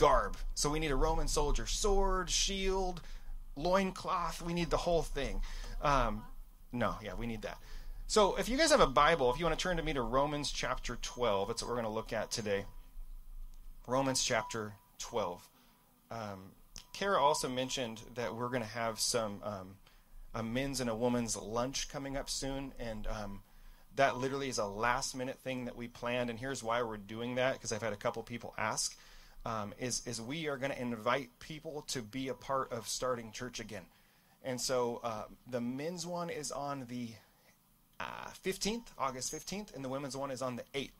garb. So we need a Roman soldier sword, shield, loincloth. We need the whole thing. Um, no, yeah, we need that. So if you guys have a Bible, if you want to turn to me to Romans chapter 12, that's what we're going to look at today. Romans chapter 12. Um, Kara also mentioned that we're going to have some um, a men's and a woman's lunch coming up soon, and um, that literally is a last minute thing that we planned. And here's why we're doing that because I've had a couple people ask. Um, is is we are going to invite people to be a part of starting church again, and so uh, the men's one is on the uh, 15th, August 15th, and the women's one is on the 8th.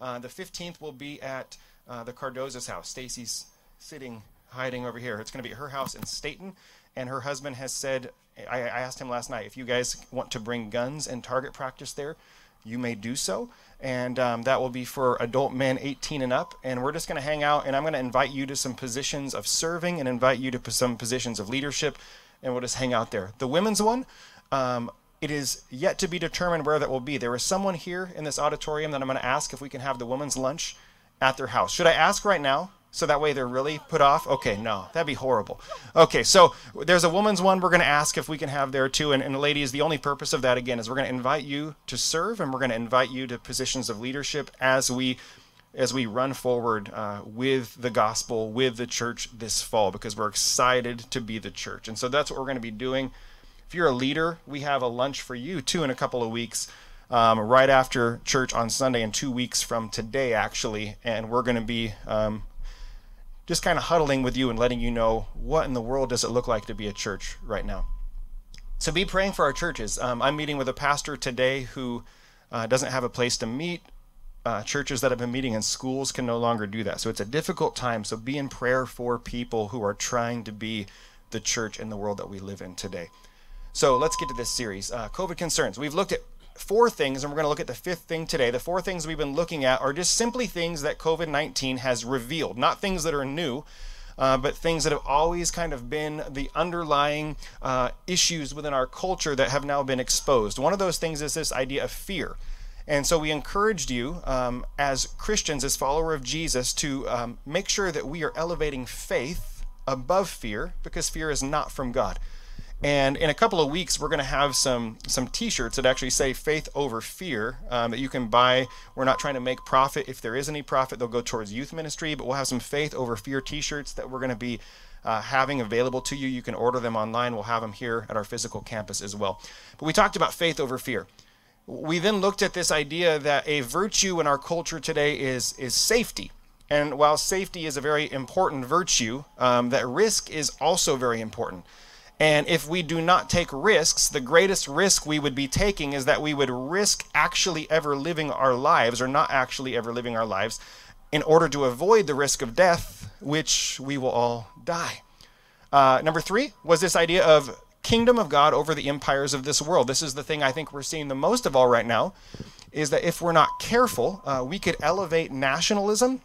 Uh, the 15th will be at uh, the Cardoza's house. Stacy's sitting hiding over here. It's going to be her house in Stayton, and her husband has said. I, I asked him last night if you guys want to bring guns and target practice there, you may do so. And um, that will be for adult men 18 and up. And we're just going to hang out, and I'm going to invite you to some positions of serving and invite you to some positions of leadership, and we'll just hang out there. The women's one, um, it is yet to be determined where that will be. There is someone here in this auditorium that I'm going to ask if we can have the women's lunch at their house. Should I ask right now? So that way they're really put off? Okay, no, that'd be horrible. Okay, so there's a woman's one we're going to ask if we can have there too. And, and ladies, the only purpose of that, again, is we're going to invite you to serve and we're going to invite you to positions of leadership as we as we run forward uh, with the gospel, with the church this fall, because we're excited to be the church. And so that's what we're going to be doing. If you're a leader, we have a lunch for you too in a couple of weeks, um, right after church on Sunday, and two weeks from today, actually. And we're going to be um, just kind of huddling with you and letting you know what in the world does it look like to be a church right now. So be praying for our churches. Um, I'm meeting with a pastor today who uh, doesn't have a place to meet. Uh, churches that have been meeting in schools can no longer do that. So it's a difficult time. So be in prayer for people who are trying to be the church in the world that we live in today. So let's get to this series. Uh, COVID concerns. We've looked at four things, and we're going to look at the fifth thing today. The four things we've been looking at are just simply things that COVID 19 has revealed, not things that are new. Uh, but things that have always kind of been the underlying uh, issues within our culture that have now been exposed. One of those things is this idea of fear. And so we encouraged you um, as Christians, as follower of Jesus, to um, make sure that we are elevating faith above fear because fear is not from God. And in a couple of weeks, we're going to have some some T-shirts that actually say "Faith over Fear" um, that you can buy. We're not trying to make profit. If there is any profit, they'll go towards youth ministry. But we'll have some "Faith over Fear" T-shirts that we're going to be uh, having available to you. You can order them online. We'll have them here at our physical campus as well. But we talked about faith over fear. We then looked at this idea that a virtue in our culture today is is safety. And while safety is a very important virtue, um, that risk is also very important. And if we do not take risks, the greatest risk we would be taking is that we would risk actually ever living our lives or not actually ever living our lives in order to avoid the risk of death, which we will all die. Uh, number three was this idea of kingdom of God over the empires of this world. This is the thing I think we're seeing the most of all right now, is that if we're not careful, uh, we could elevate nationalism,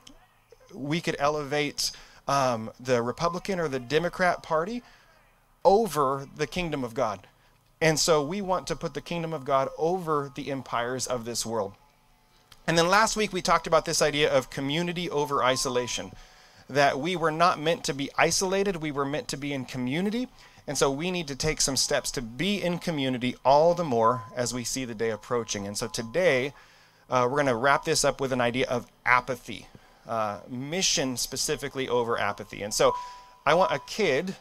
we could elevate um, the Republican or the Democrat Party over the kingdom of God. And so we want to put the kingdom of God over the empires of this world. And then last week we talked about this idea of community over isolation. That we were not meant to be isolated, we were meant to be in community. And so we need to take some steps to be in community all the more as we see the day approaching. And so today uh, we're going to wrap this up with an idea of apathy, uh, mission specifically over apathy. And so I want a kid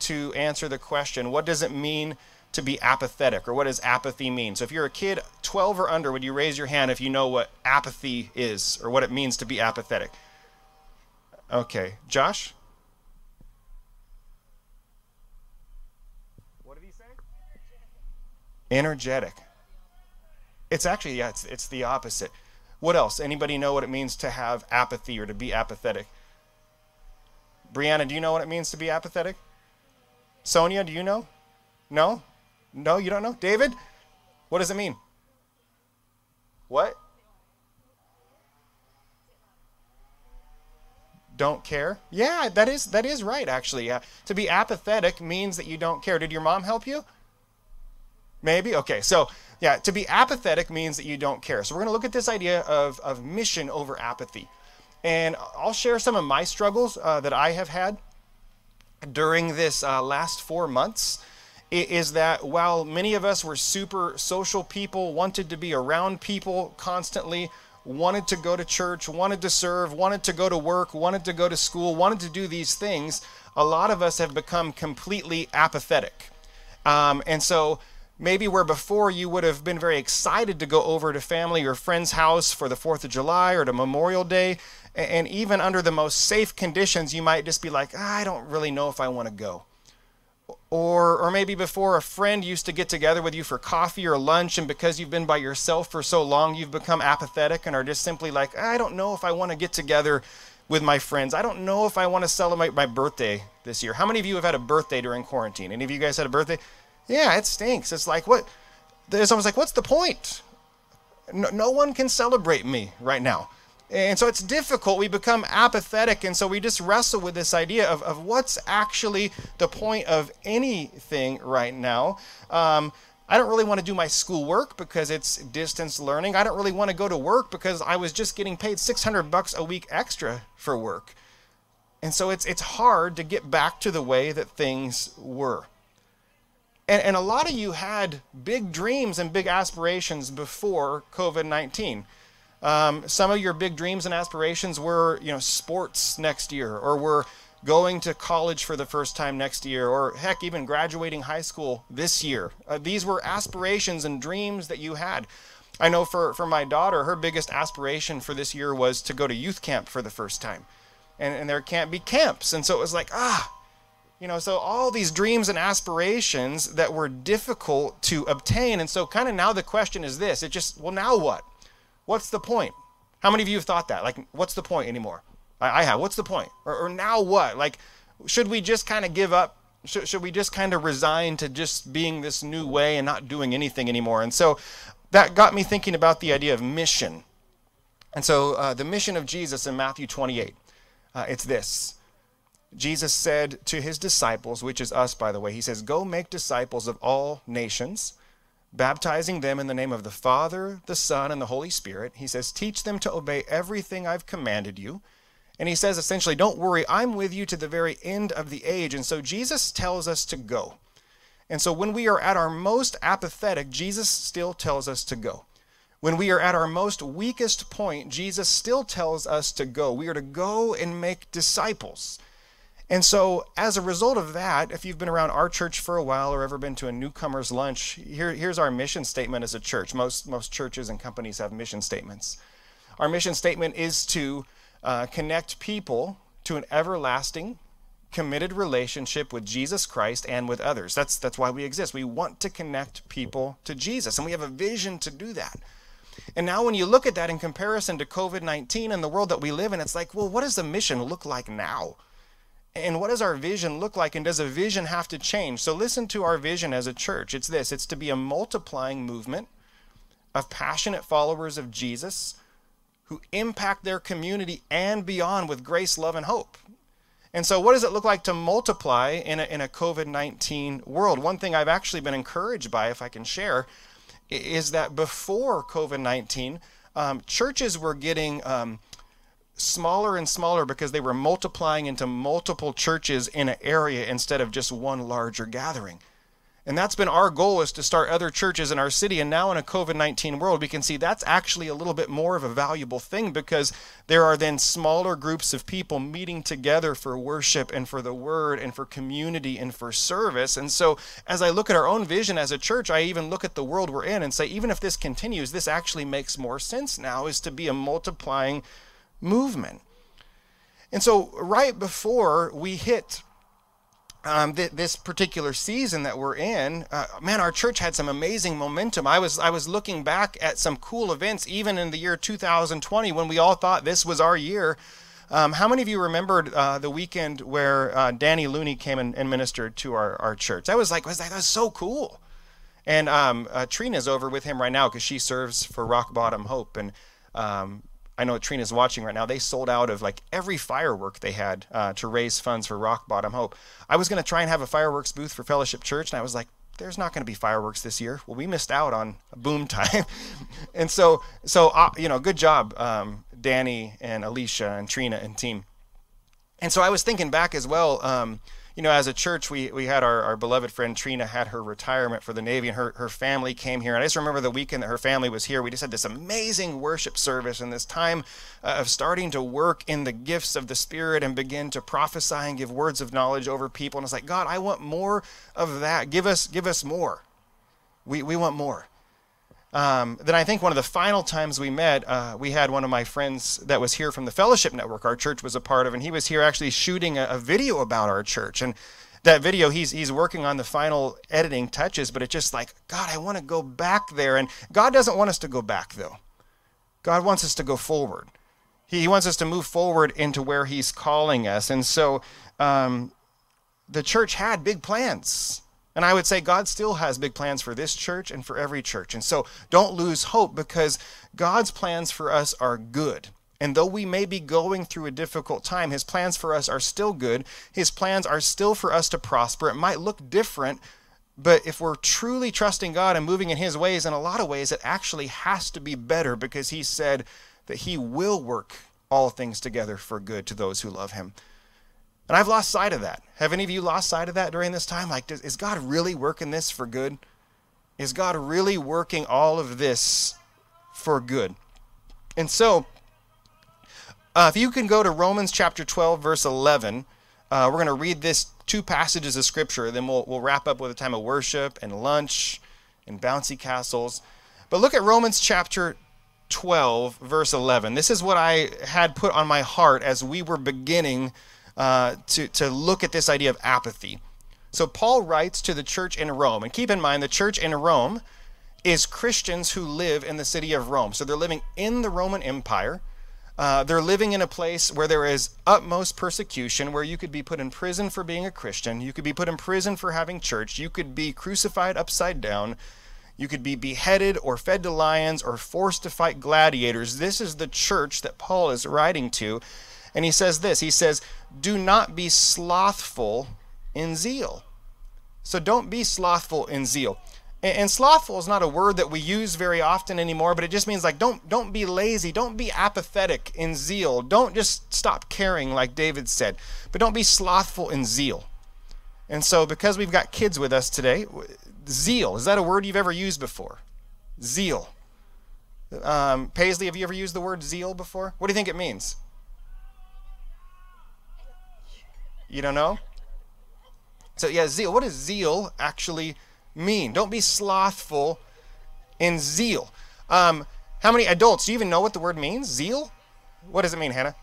to answer the question what does it mean to be apathetic or what does apathy mean? So if you're a kid 12 or under, would you raise your hand if you know what apathy is or what it means to be apathetic? Okay, Josh? What did he say? Energetic. It's actually yeah, it's it's the opposite. What else? Anybody know what it means to have apathy or to be apathetic? Brianna, do you know what it means to be apathetic? Sonia, do you know? No? No, you don't know? David? What does it mean? What? Don't care? Yeah, that is that is right actually. Yeah. To be apathetic means that you don't care. Did your mom help you? Maybe? Okay. So, yeah, to be apathetic means that you don't care. So, we're going to look at this idea of of mission over apathy. And I'll share some of my struggles uh, that I have had during this uh, last four months. Is that while many of us were super social people, wanted to be around people constantly, wanted to go to church, wanted to serve, wanted to go to work, wanted to go to school, wanted to do these things, a lot of us have become completely apathetic. Um, and so maybe where before you would have been very excited to go over to family or friend's house for the 4th of July or to Memorial Day, and even under the most safe conditions, you might just be like, I don't really know if I want to go. Or, or maybe before a friend used to get together with you for coffee or lunch, and because you've been by yourself for so long, you've become apathetic and are just simply like, I don't know if I want to get together with my friends. I don't know if I want to celebrate my birthday this year. How many of you have had a birthday during quarantine? Any of you guys had a birthday? Yeah, it stinks. It's like, what? There's almost like, what's the point? No, no one can celebrate me right now. And so it's difficult. We become apathetic. And so we just wrestle with this idea of, of what's actually the point of anything right now. Um, I don't really want to do my schoolwork because it's distance learning. I don't really want to go to work because I was just getting paid 600 bucks a week extra for work. And so it's it's hard to get back to the way that things were. And, and a lot of you had big dreams and big aspirations before COVID 19. Um, some of your big dreams and aspirations were, you know, sports next year, or were going to college for the first time next year, or heck, even graduating high school this year. Uh, these were aspirations and dreams that you had. I know for, for my daughter, her biggest aspiration for this year was to go to youth camp for the first time. And, and there can't be camps. And so it was like, ah, you know, so all these dreams and aspirations that were difficult to obtain. And so, kind of now the question is this it just, well, now what? What's the point? How many of you have thought that? Like, what's the point anymore? I, I have. What's the point? Or, or now what? Like, should we just kind of give up? Should, should we just kind of resign to just being this new way and not doing anything anymore? And so that got me thinking about the idea of mission. And so uh, the mission of Jesus in Matthew 28, uh, it's this. Jesus said to his disciples, which is us, by the way, he says, Go make disciples of all nations, baptizing them in the name of the Father, the Son, and the Holy Spirit. He says, Teach them to obey everything I've commanded you. And he says essentially, Don't worry, I'm with you to the very end of the age. And so Jesus tells us to go. And so when we are at our most apathetic, Jesus still tells us to go. When we are at our most weakest point, Jesus still tells us to go. We are to go and make disciples. And so, as a result of that, if you've been around our church for a while or ever been to a newcomer's lunch, here, here's our mission statement as a church. Most, most churches and companies have mission statements. Our mission statement is to uh, connect people to an everlasting, committed relationship with Jesus Christ and with others. That's, that's why we exist. We want to connect people to Jesus, and we have a vision to do that. And now, when you look at that in comparison to COVID 19 and the world that we live in, it's like, well, what does the mission look like now? And what does our vision look like? And does a vision have to change? So listen to our vision as a church. It's this it's to be a multiplying movement of passionate followers of Jesus who impact their community and beyond with grace, love, and hope. And so, what does it look like to multiply in a, in a COVID 19 world? One thing I've actually been encouraged by, if I can share, is that before COVID 19, um, churches were getting um, smaller and smaller because they were multiplying into multiple churches in an area instead of just one larger gathering. And that's been our goal is to start other churches in our city. And now in a COVID 19 world, we can see that's actually a little bit more of a valuable thing because there are then smaller groups of people meeting together for worship and for the word and for community and for service. And so as I look at our own vision as a church, I even look at the world we're in and say, even if this continues, this actually makes more sense now is to be a multiplying movement. And so, right before we hit um, th- this particular season that we're in, uh, man, our church had some amazing momentum. I was I was looking back at some cool events, even in the year 2020, when we all thought this was our year. Um, how many of you remembered uh, the weekend where uh, Danny Looney came and, and, ministered to our, our church? That was like was that, that was so cool. And um, uh, Trina's over with him right now because she serves for Rock Bottom Hope, and um, I know Trina's watching right now. They sold out of like every firework they had uh, to raise funds for Rock Bottom Hope. I was going to try and have a fireworks booth for Fellowship Church, and I was like, there's not going to be fireworks this year. Well, we missed out on boom time. and so, so uh, you know, good job, um, Danny and Alicia and Trina and team. And so I was thinking back as well. Um, you know, as a church, we, we had our, our beloved friend Trina had her retirement for the Navy, and her, her family came here. And I just remember the weekend that her family was here, we just had this amazing worship service and this time uh, of starting to work in the gifts of the Spirit and begin to prophesy and give words of knowledge over people. And it's like, God, I want more of that. Give us, give us more. We, we want more. Um, then I think one of the final times we met, uh, we had one of my friends that was here from the Fellowship Network, our church was a part of, and he was here actually shooting a, a video about our church. And that video, he's he's working on the final editing touches, but it's just like, God, I want to go back there. And God doesn't want us to go back though. God wants us to go forward. He, he wants us to move forward into where He's calling us. And so um, the church had big plans and I would say God still has big plans for this church and for every church. And so don't lose hope because God's plans for us are good. And though we may be going through a difficult time, His plans for us are still good. His plans are still for us to prosper. It might look different, but if we're truly trusting God and moving in His ways, in a lot of ways, it actually has to be better because He said that He will work all things together for good to those who love Him. And I've lost sight of that. Have any of you lost sight of that during this time? Like, does, is God really working this for good? Is God really working all of this for good? And so, uh, if you can go to Romans chapter 12, verse 11, uh, we're going to read this two passages of scripture. Then we'll, we'll wrap up with a time of worship and lunch and bouncy castles. But look at Romans chapter 12, verse 11. This is what I had put on my heart as we were beginning uh, to, to look at this idea of apathy. So Paul writes to the church in Rome, and keep in mind the church in Rome is Christians who live in the city of Rome. So they're living in the Roman Empire. Uh, they're living in a place where there is utmost persecution, where you could be put in prison for being a Christian, you could be put in prison for having church, you could be crucified upside down, you could be beheaded or fed to lions or forced to fight gladiators. This is the church that Paul is writing to. And he says this He says, Do not be slothful in zeal. So don't be slothful in zeal. And, slothful is not a word that we use very often anymore, but it just means like don't don't be lazy, don't be apathetic in zeal. Don't just stop caring like David said, but don't be slothful in zeal. And so because we've got kids with us today, zeal, is that a word you've ever used before? Zeal. Um, Paisley, have you ever used the word zeal before? What do you think it means? You don't know? So, yeah, zeal. What does zeal actually mean? Don't be slothful in zeal. Um, how many adults do you even know what the word means? Zeal? What does it mean, Hannah?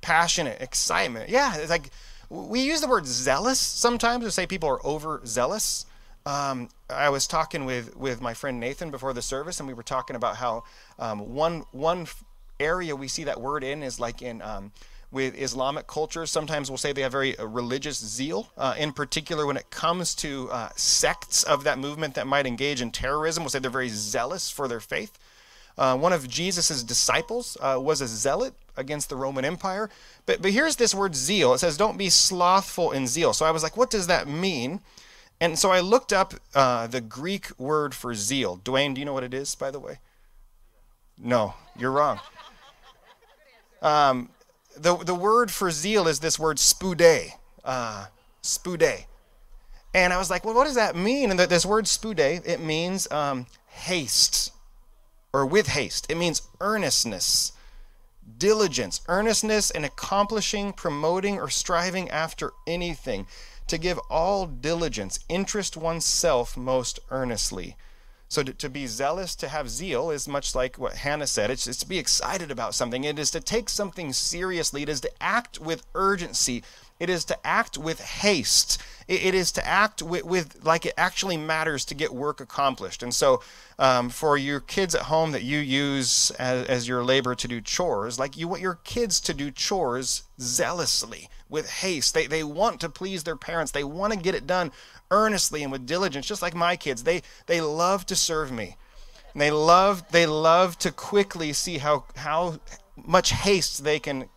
Passionate, excitement. Yeah, it's like we use the word zealous sometimes to say people are overzealous. Um, I was talking with, with my friend Nathan before the service, and we were talking about how um, one one area we see that word in is like in um, with Islamic cultures. Sometimes we'll say they have very uh, religious zeal. Uh, in particular, when it comes to uh, sects of that movement that might engage in terrorism, we'll say they're very zealous for their faith. Uh, one of Jesus' disciples uh, was a zealot against the Roman Empire. But, but here's this word zeal. It says, don't be slothful in zeal. So I was like, what does that mean? And so I looked up uh, the Greek word for zeal. Dwayne, do you know what it is, by the way? No, you're wrong. Um, the, the word for zeal is this word spoude. Uh, spoude. And I was like, well, what does that mean? And this word spoude, it means um, haste or with haste. It means earnestness, diligence, earnestness in accomplishing, promoting, or striving after anything. To give all diligence, interest oneself most earnestly. So to, to, be zealous, to have zeal, is much like what Hannah said. It's, it's to be excited about something. It is to take something seriously. It is to act with urgency. It is to act with haste. it, it is to act with, with, like it actually matters to get work accomplished. And so, um, for your kids at home that you use as, as your labor to do chores, like you want your kids to do chores zealously, with haste. They, they want to please their parents. They want to get it done earnestly and with diligence, just like my kids. They they love to serve me. And they love they love to quickly see how how much haste they can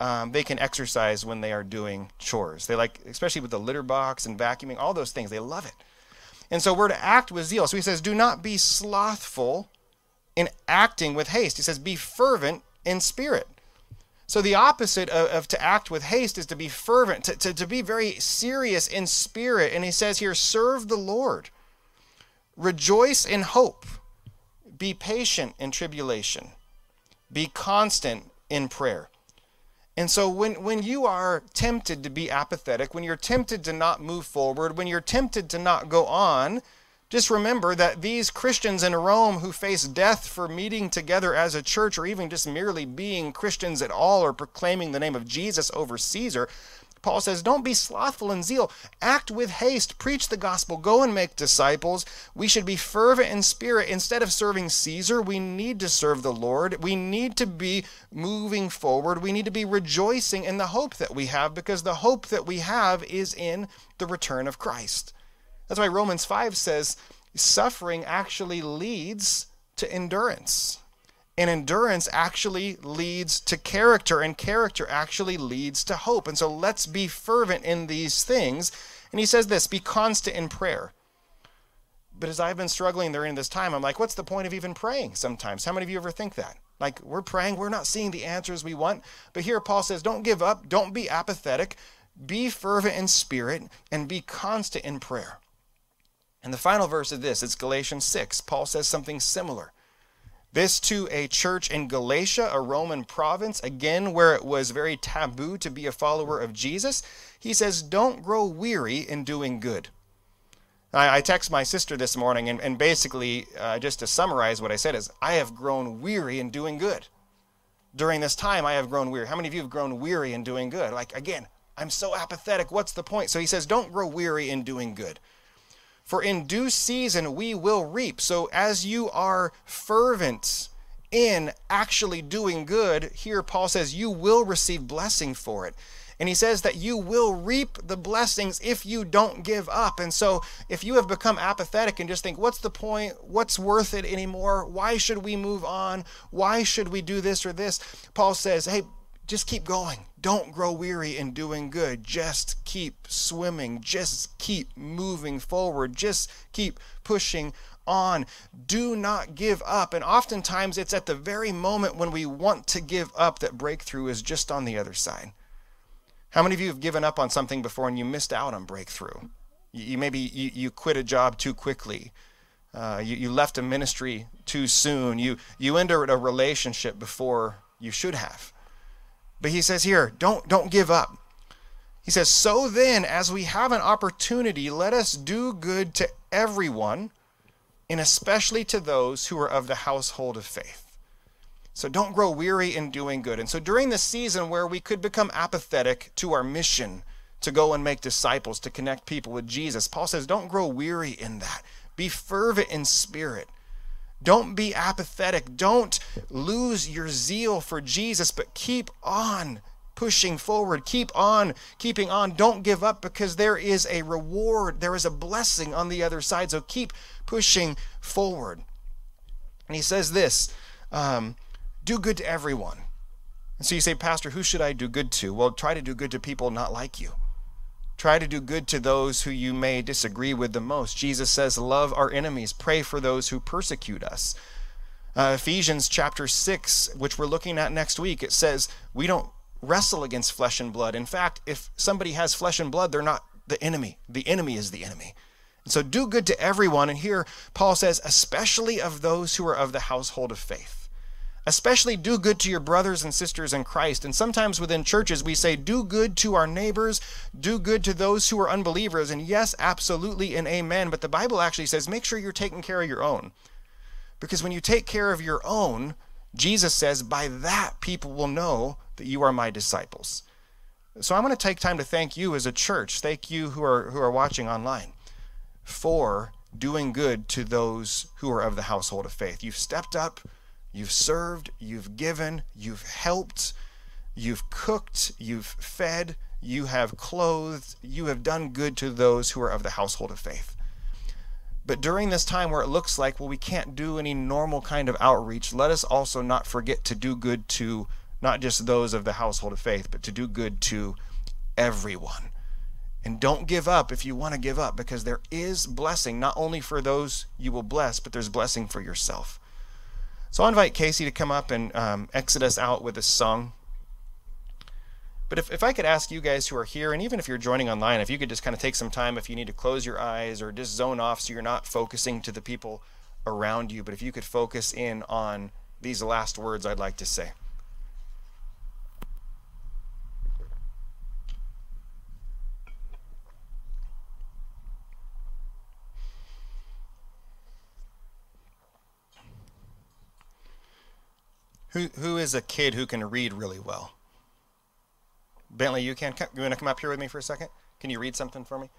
um, they can exercise when they are doing chores. They like, especially with the litter box and vacuuming, all those things. They love it. And so we're to act with zeal. So he says, do not be slothful in acting with haste. He says, be fervent in spirit. So the opposite of, of, to act with haste is to be fervent, to, to, to be very serious in spirit. And he says here, serve the Lord. Rejoice in hope. Be patient in tribulation. Be constant in prayer. And so when, when you are tempted to be apathetic, when you're tempted to not move forward, when you're tempted to not go on, just remember that these Christians in Rome who face death for meeting together as a church or even just merely being Christians at all or proclaiming the name of Jesus over Caesar, Paul says, Don't be slothful in zeal. Act with haste. Preach the gospel. Go and make disciples. We should be fervent in spirit. Instead of serving Caesar, we need to serve the Lord. We need to be moving forward. We need to be rejoicing in the hope that we have because the hope that we have is in the return of Christ. That's why Romans 5 says suffering actually leads to endurance. And endurance actually leads to character, and character actually leads to hope. And so let's be fervent in these things. And he says this be constant in prayer. But as I've been struggling during this time, I'm like, what's the point of even praying sometimes? How many of you ever think that? Like, we're praying, we're not seeing the answers we want. But here Paul says, don't give up, don't be apathetic, be fervent in spirit, and be constant in prayer. And the final verse of this, it's Galatians 6. Paul says something similar. This to a church in Galatia, a Roman province, again, where it was very taboo to be a follower of Jesus. He says, Don't grow weary in doing good. I, I text my sister this morning, and, and basically, uh, just to summarize what I said, is I have grown weary in doing good. During this time, I have grown weary. How many of you have grown weary in doing good? Like, again, I'm so apathetic. What's the point? So he says, Don't grow weary in doing good. For in due season we will reap. So as you are fervent in actually doing good, here Paul says you will receive blessing for it. And he says that you will reap the blessings if you don't give up. And so, if you have become apathetic and just think, what's the point? What's worth it anymore? Why should we move on? Why should we do this or this? Paul says, hey, just keep going. Don't grow weary in doing good. Just keep swimming. Just keep moving forward. Just keep pushing on. Do not give up. And oftentimes it's at the very moment when we want to give up that breakthrough is just on the other side. How many of you have given up on something before and you missed out on breakthrough? You, maybe you, you quit a job too quickly. Uh, you, you left a ministry too soon. You, you entered a relationship before you should have. But he says here, don't don't give up. He says, "So then, as we have an opportunity, let us do good to everyone, and especially to those who are of the household of faith." So don't grow weary in doing good. And so during this season where we could become apathetic to our mission to go and make disciples, to connect people with Jesus, Paul says, don't grow weary in that. Be fervent in spirit. Don't be apathetic. Don't lose your zeal for Jesus, but keep on pushing forward. Keep on keeping on. Don't give up because there is a reward, there is a blessing on the other side. So keep pushing forward. And he says this um, do good to everyone. And so you say, Pastor, who should I do good to? Well, try to do good to people not like you. Try to do good to those who you may disagree with the most. Jesus says, Love our enemies, pray for those who persecute us. Uh, Ephesians chapter 6, which we're looking at next week, it says, We don't wrestle against flesh and blood. In fact, if somebody has flesh and blood, they're not the enemy. The enemy is the enemy. And so do good to everyone. And here Paul says, especially of those who are of the household of faith. Especially do good to your brothers and sisters in Christ. And sometimes within churches, we say, do good to our neighbors, do good to those who are unbelievers. And yes, absolutely, and amen. But the Bible actually says, make sure you're taking care of your own. Because when you take care of your own, Jesus says, by that people will know that you are my disciples. So I'm going to take time to thank you as a church, thank you who are, who are watching online, for doing good to those who are of the household of faith. You've stepped up You've served, you've given, you've helped, you've cooked, you've fed, you have clothed, you have done good to those who are of the household of faith. But during this time where it looks like, well, we can't do any normal kind of outreach, let us also not forget to do good to not just those of the household of faith, but to do good to everyone. And don't give up if you want to give up, because there is blessing, not only for those you will bless, but there's blessing for yourself. So I'll invite Casey to come up and um, exit us out with a song. But if, if I could ask you guys who are here, and even if you're joining online, if you could just kind of take some time, if you need to close your eyes or just zone off so you're not focusing to the people around you, but if you could focus in on these last words I'd like to say. Who who is a kid who can read really well? Bentley, you can. You want to come up here with me for a second? Can you read something for me?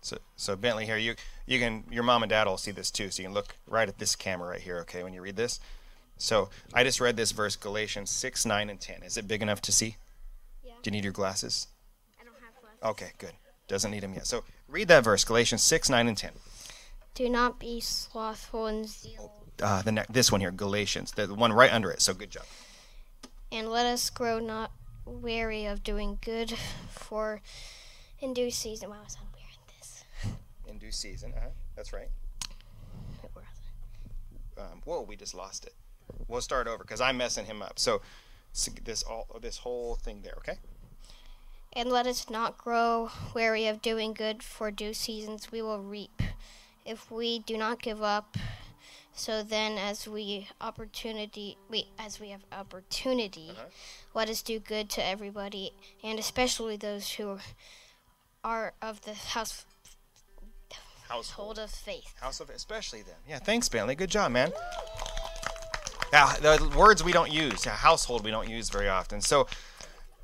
So, so Bentley here, you you can your mom and dad will see this too, so you can look right at this camera right here, okay, when you read this. So I just read this verse, Galatians six, nine, and ten. Is it big enough to see? Yeah. Do you need your glasses? I don't have glasses. Okay, good. Doesn't need them yet. So read that verse, Galatians six, nine, and ten. Do not be slothful in zeal, Uh, the ne- this one here, Galatians, the one right under it. So good job. and let us grow not weary of doing good, for in due season. Wow, I sound weird in this. In due season. Uh-huh. That's right. Um, whoa, we just lost it. We'll start over because I'm messing him up. So, this all this whole thing there, okay? And let us not grow weary of doing good, for due seasons we will reap, if we do not give up. So then, as we opportunity, we as we have opportunity, Uh-huh. let us do good to everybody, and especially those who are of the household Household. of faith. House of, especially them. Yeah, thanks, Bentley. Good job, man. Yeah, the words we don't use, yeah, household we don't use very often. So,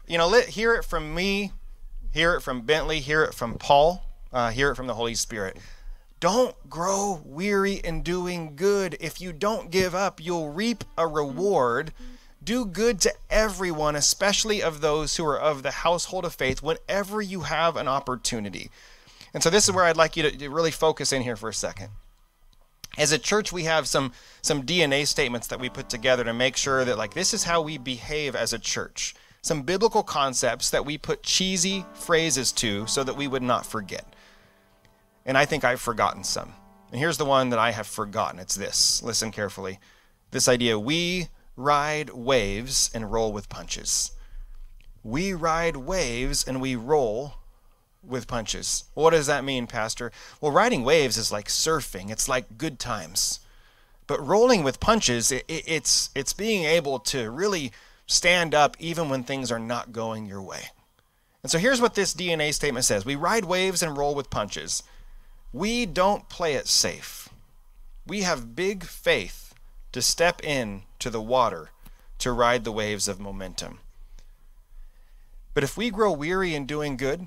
you know, let hear it from me, hear it from Bentley, hear it from Paul, uh, hear it from the Holy Spirit. Don't grow weary in doing good. If you don't give up, you'll reap a reward. Do good to everyone, especially of those who are of the household of faith, whenever you have an opportunity. And so, this is where I'd like you to- really focus in here for a second as a church we have some some DNA statements that we put together to make sure that like this is how we behave as a church. Some biblical concepts that we put cheesy phrases to so that we would not forget. And I think I've forgotten some. And here's the one that I have forgotten. It's this. Listen carefully. This idea we ride waves and roll with punches. We ride waves and we roll with punches. What does that mean, Pastor? Well, riding waves is like surfing. It's like good times. But rolling with punches, it, it, it's it's being able to really stand up even when things are not going your way. And so here's what this DNA statement says: We ride waves and roll with punches. We don't play it safe. We have big faith to step in to the water to ride the waves of momentum. But if we grow weary in doing good,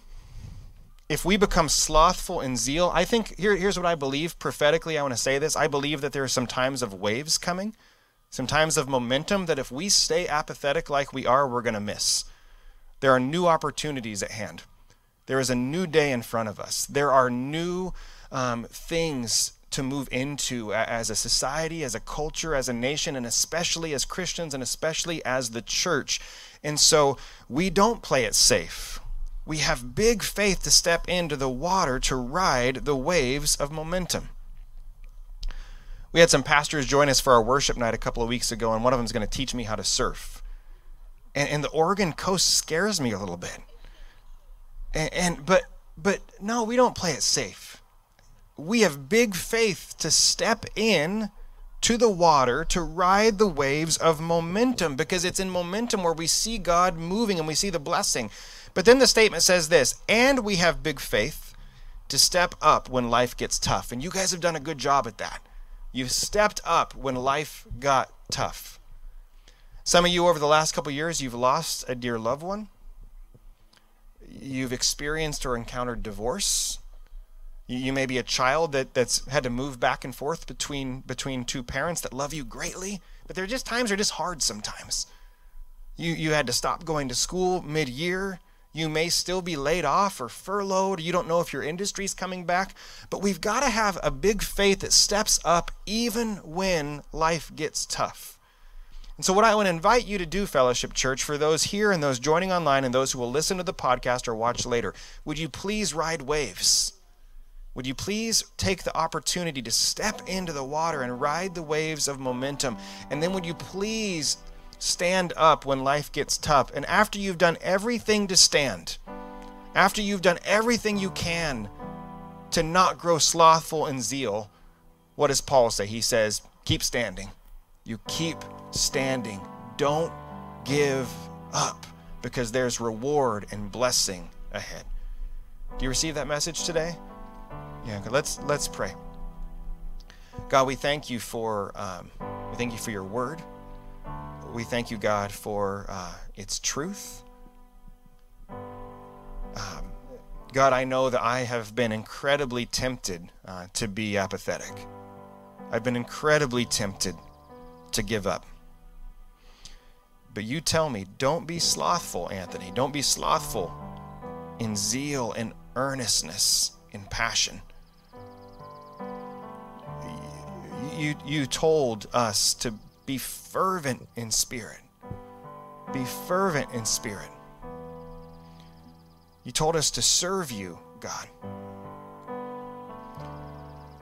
if we become slothful in zeal, I think here, here's what I believe prophetically. I want to say this. I believe that there are some times of waves coming, some times of momentum that if we stay apathetic like we are, we're going to miss. There are new opportunities at hand. There is a new day in front of us. There are new um, things to move into as a society, as a culture, as a nation, and especially as Christians, and especially as the church. And so we don't play it safe. We have big faith to step into the water to ride the waves of momentum. We had some pastors join us for our worship night a couple of weeks ago, and one of them is going to teach me how to surf. And, and the Oregon coast scares me a little bit. And, and but but no, we don't play it safe. We have big faith to step in to the water to ride the waves of momentum because it's in momentum where we see God moving and we see the blessing. But then the statement says this, and we have big faith to step up when life gets tough. And you guys have done a good job at that. You've stepped up when life got tough. Some of you over the last couple years, you've lost a dear loved one. You've experienced or encountered divorce. You, may be a child that, that's had to move back and forth between between two parents that love you greatly, but there are just times are just hard sometimes. You you had to stop going to school mid-year. You may still be laid off or furloughed. You don't know if your industry's coming back. But we've got to have a big faith that steps up even when life gets tough. And so, what I want to invite you to do, Fellowship Church, for those here and those joining online and those who will listen to the podcast or watch later, would you please ride waves? Would you please take the opportunity to step into the water and ride the waves of momentum? And then would you please stand up when life gets tough? And after you've done everything to stand, after you've done everything you can to not grow slothful in zeal, what does Paul say? He says, keep standing. You keep standing. Don't give up because there's reward and blessing ahead. Do you receive that message today? Yeah, let's let's pray. God, we thank you for um, we thank you for your word. We thank you, God, for uh, its truth. Um, God, I know that I have been incredibly tempted uh, to be apathetic. I've been incredibly tempted to give up. But you tell me, don't be slothful, Anthony. Don't be slothful in zeal and earnestness, in passion. You, you told us to be fervent in spirit. Be fervent in spirit. You told us to serve you, God.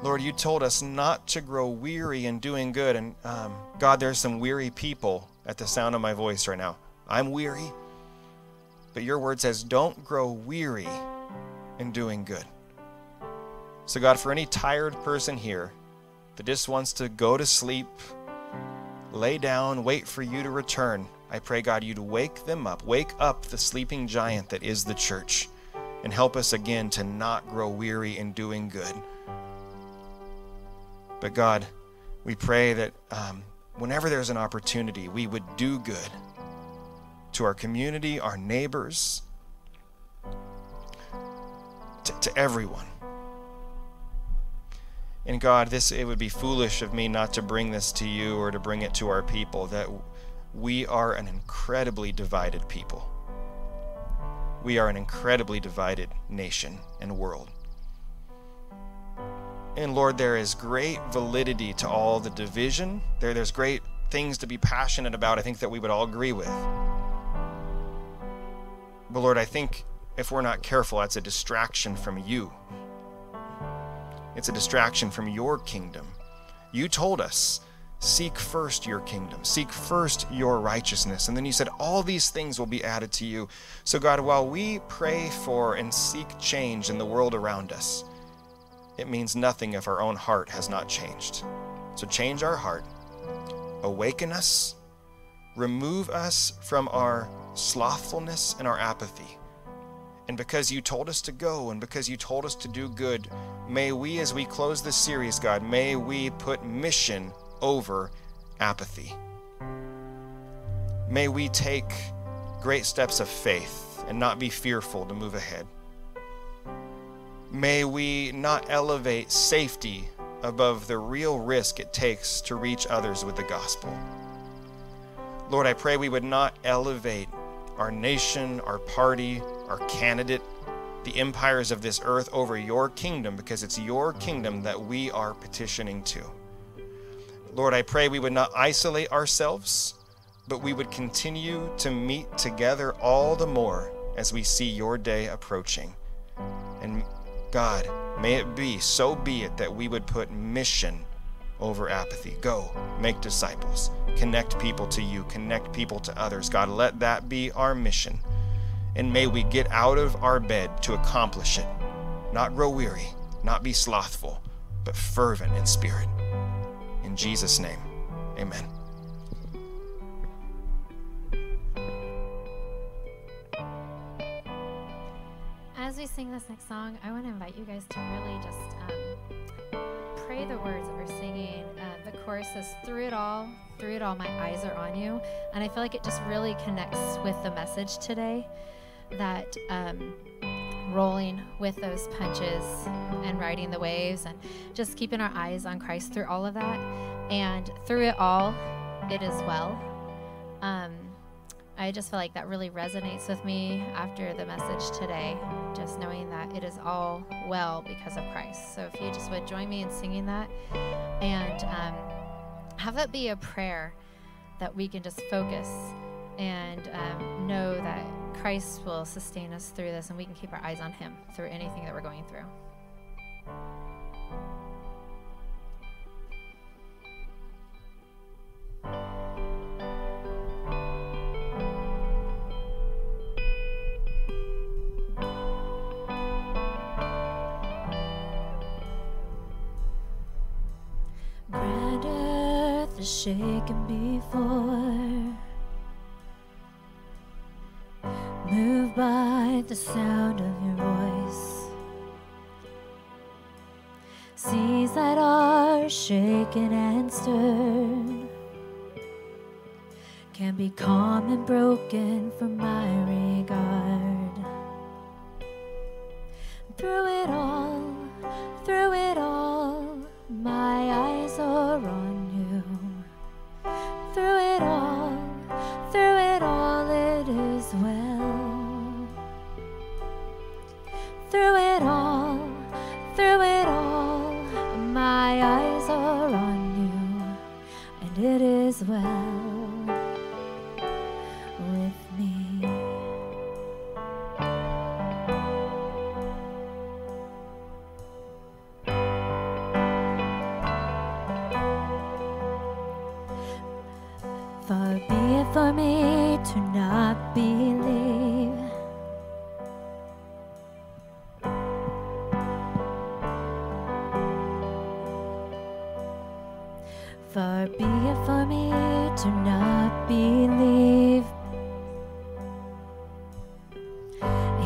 Lord, you told us not to grow weary in doing good. And um, God, there's some weary people at the sound of my voice right now. I'm weary, but your word says, don't grow weary in doing good. So, God, for any tired person here that just wants to go to sleep, lay down, wait for you to return, I pray, God, you'd wake them up. Wake up the sleeping giant that is the church and help us again to not grow weary in doing good. But, God, we pray that um, whenever there's an opportunity, we would do good to our community, our neighbors, to, to everyone. And God, this it would be foolish of me not to bring this to you or to bring it to our people that we are an incredibly divided people. We are an incredibly divided nation and world. And Lord, there is great validity to all the division. There, there's great things to be passionate about, I think that we would all agree with. But Lord, I think if we're not careful, that's a distraction from you. It's a distraction from your kingdom. You told us, seek first your kingdom, seek first your righteousness. And then you said, all these things will be added to you. So, God, while we pray for and seek change in the world around us, it means nothing if our own heart has not changed. So change our heart, awaken us, remove us from our slothfulness and our apathy. And because you told us to go and because you told us to do good, may we, as we close this series, God, may we put mission over apathy. May we take great steps of faith and not be fearful to move ahead. May we not elevate safety above the real risk it takes to reach others with the gospel. Lord, I pray we would not elevate our nation, our party, our candidate, the empires of this earth over your kingdom because it's your kingdom that we are petitioning to. Lord, I pray we would not isolate ourselves, but we would continue to meet together all the more as we see your day approaching. And God, may it be, so be it, that we would put mission over apathy. Go, make disciples, connect people to you, connect people to others. God, let that be our mission. And may we get out of our bed to accomplish it. Not grow weary, not be slothful, but fervent in spirit. In Jesus' name, amen. as we sing this next song, I want to invite you guys to really just um, pray the words that we're singing. Uh, the chorus says, Through it all, through it all, my eyes are on you. And I feel like it just really connects with the message today that um, rolling with those punches and riding the waves and just keeping our eyes on Christ through all of that. And through it all, it is well. Um, I just feel like that really resonates with me after the message today, just knowing that it is all well because of Christ. So if you just would join me in singing that and um, have that be a prayer that we can just focus and um, know that Christ will sustain us through this and we can keep our eyes on Him through anything that we're going through. Earth is shaken before, moved by the sound of your voice. Seas that are shaken and stirred can be calm and broken for my regard. Through it all, through it all, my eyes are on you. Through it all, is well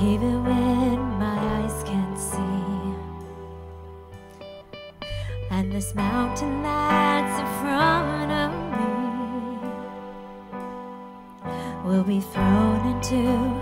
Even when my eyes can't see. And this mountain that's in front of me will be thrown into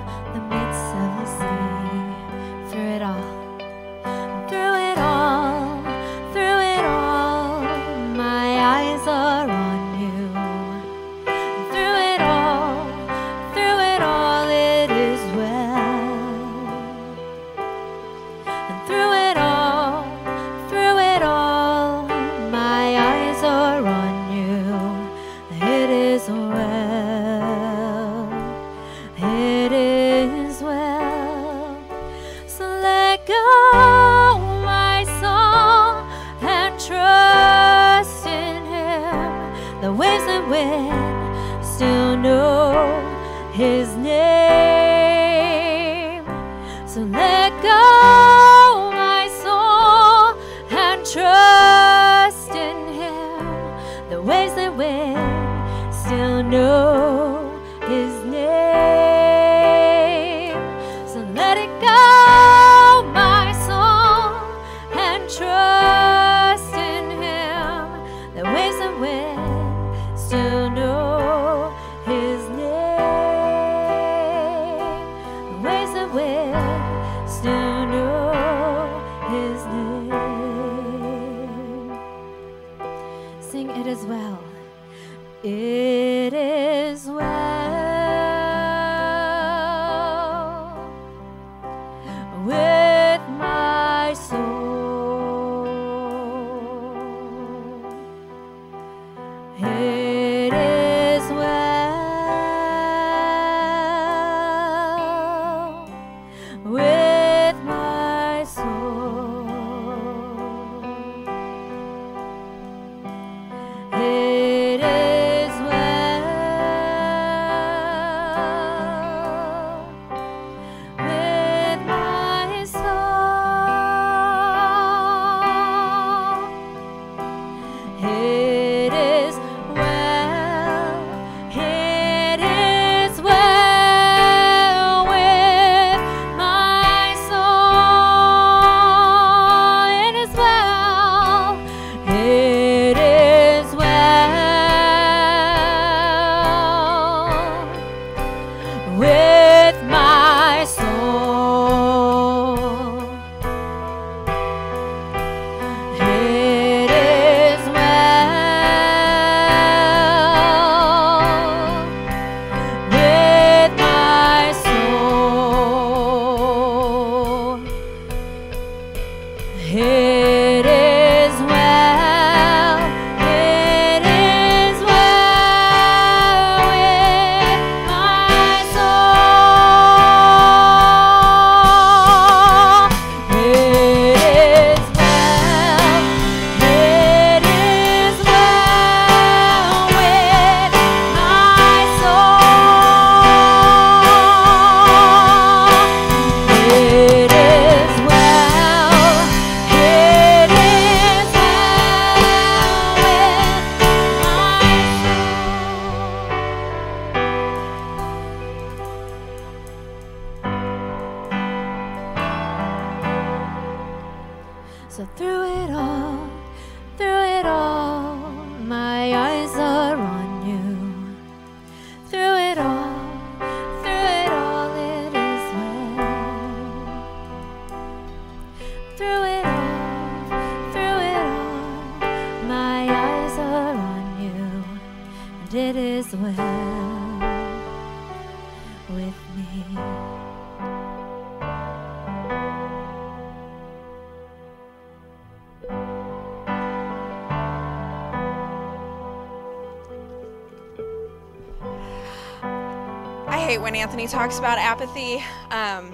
Anthony talks about apathy. Um,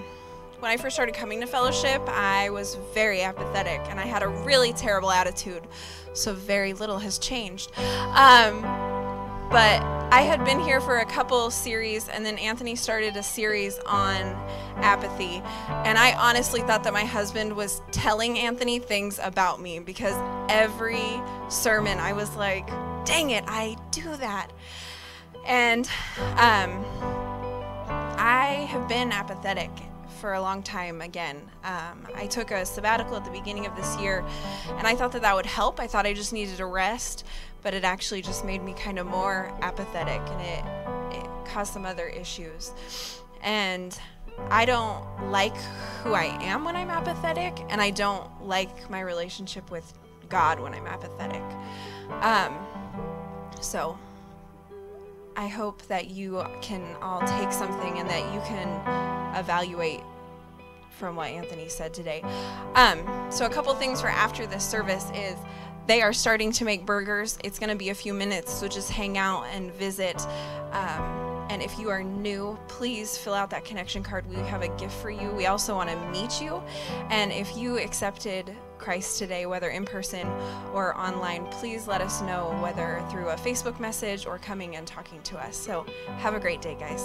when I first started coming to fellowship, I was very apathetic and I had a really terrible attitude. So very little has changed. Um, but I had been here for a couple series, and then Anthony started a series on apathy. And I honestly thought that my husband was telling Anthony things about me because every sermon I was like, dang it, I do that. And um, I have been apathetic for a long time again. Um, I took a sabbatical at the beginning of this year, and I thought that that would help. I thought I just needed a rest, but it actually just made me kind of more apathetic, and it, it caused some other issues. And I don't like who I am when I'm apathetic, and I don't like my relationship with God when I'm apathetic. Um, so I hope that you can all take something and that you can evaluate from what Anthony said today. Um, so, a couple things for after this service is they are starting to make burgers. It's going to be a few minutes, so just hang out and visit. Um, and if you are new, please fill out that connection card. We have a gift for you. We also want to meet you. And if you accepted Christ today, whether in person or online, please let us know whether through a Facebook message or coming and talking to us. So, have a great day, guys.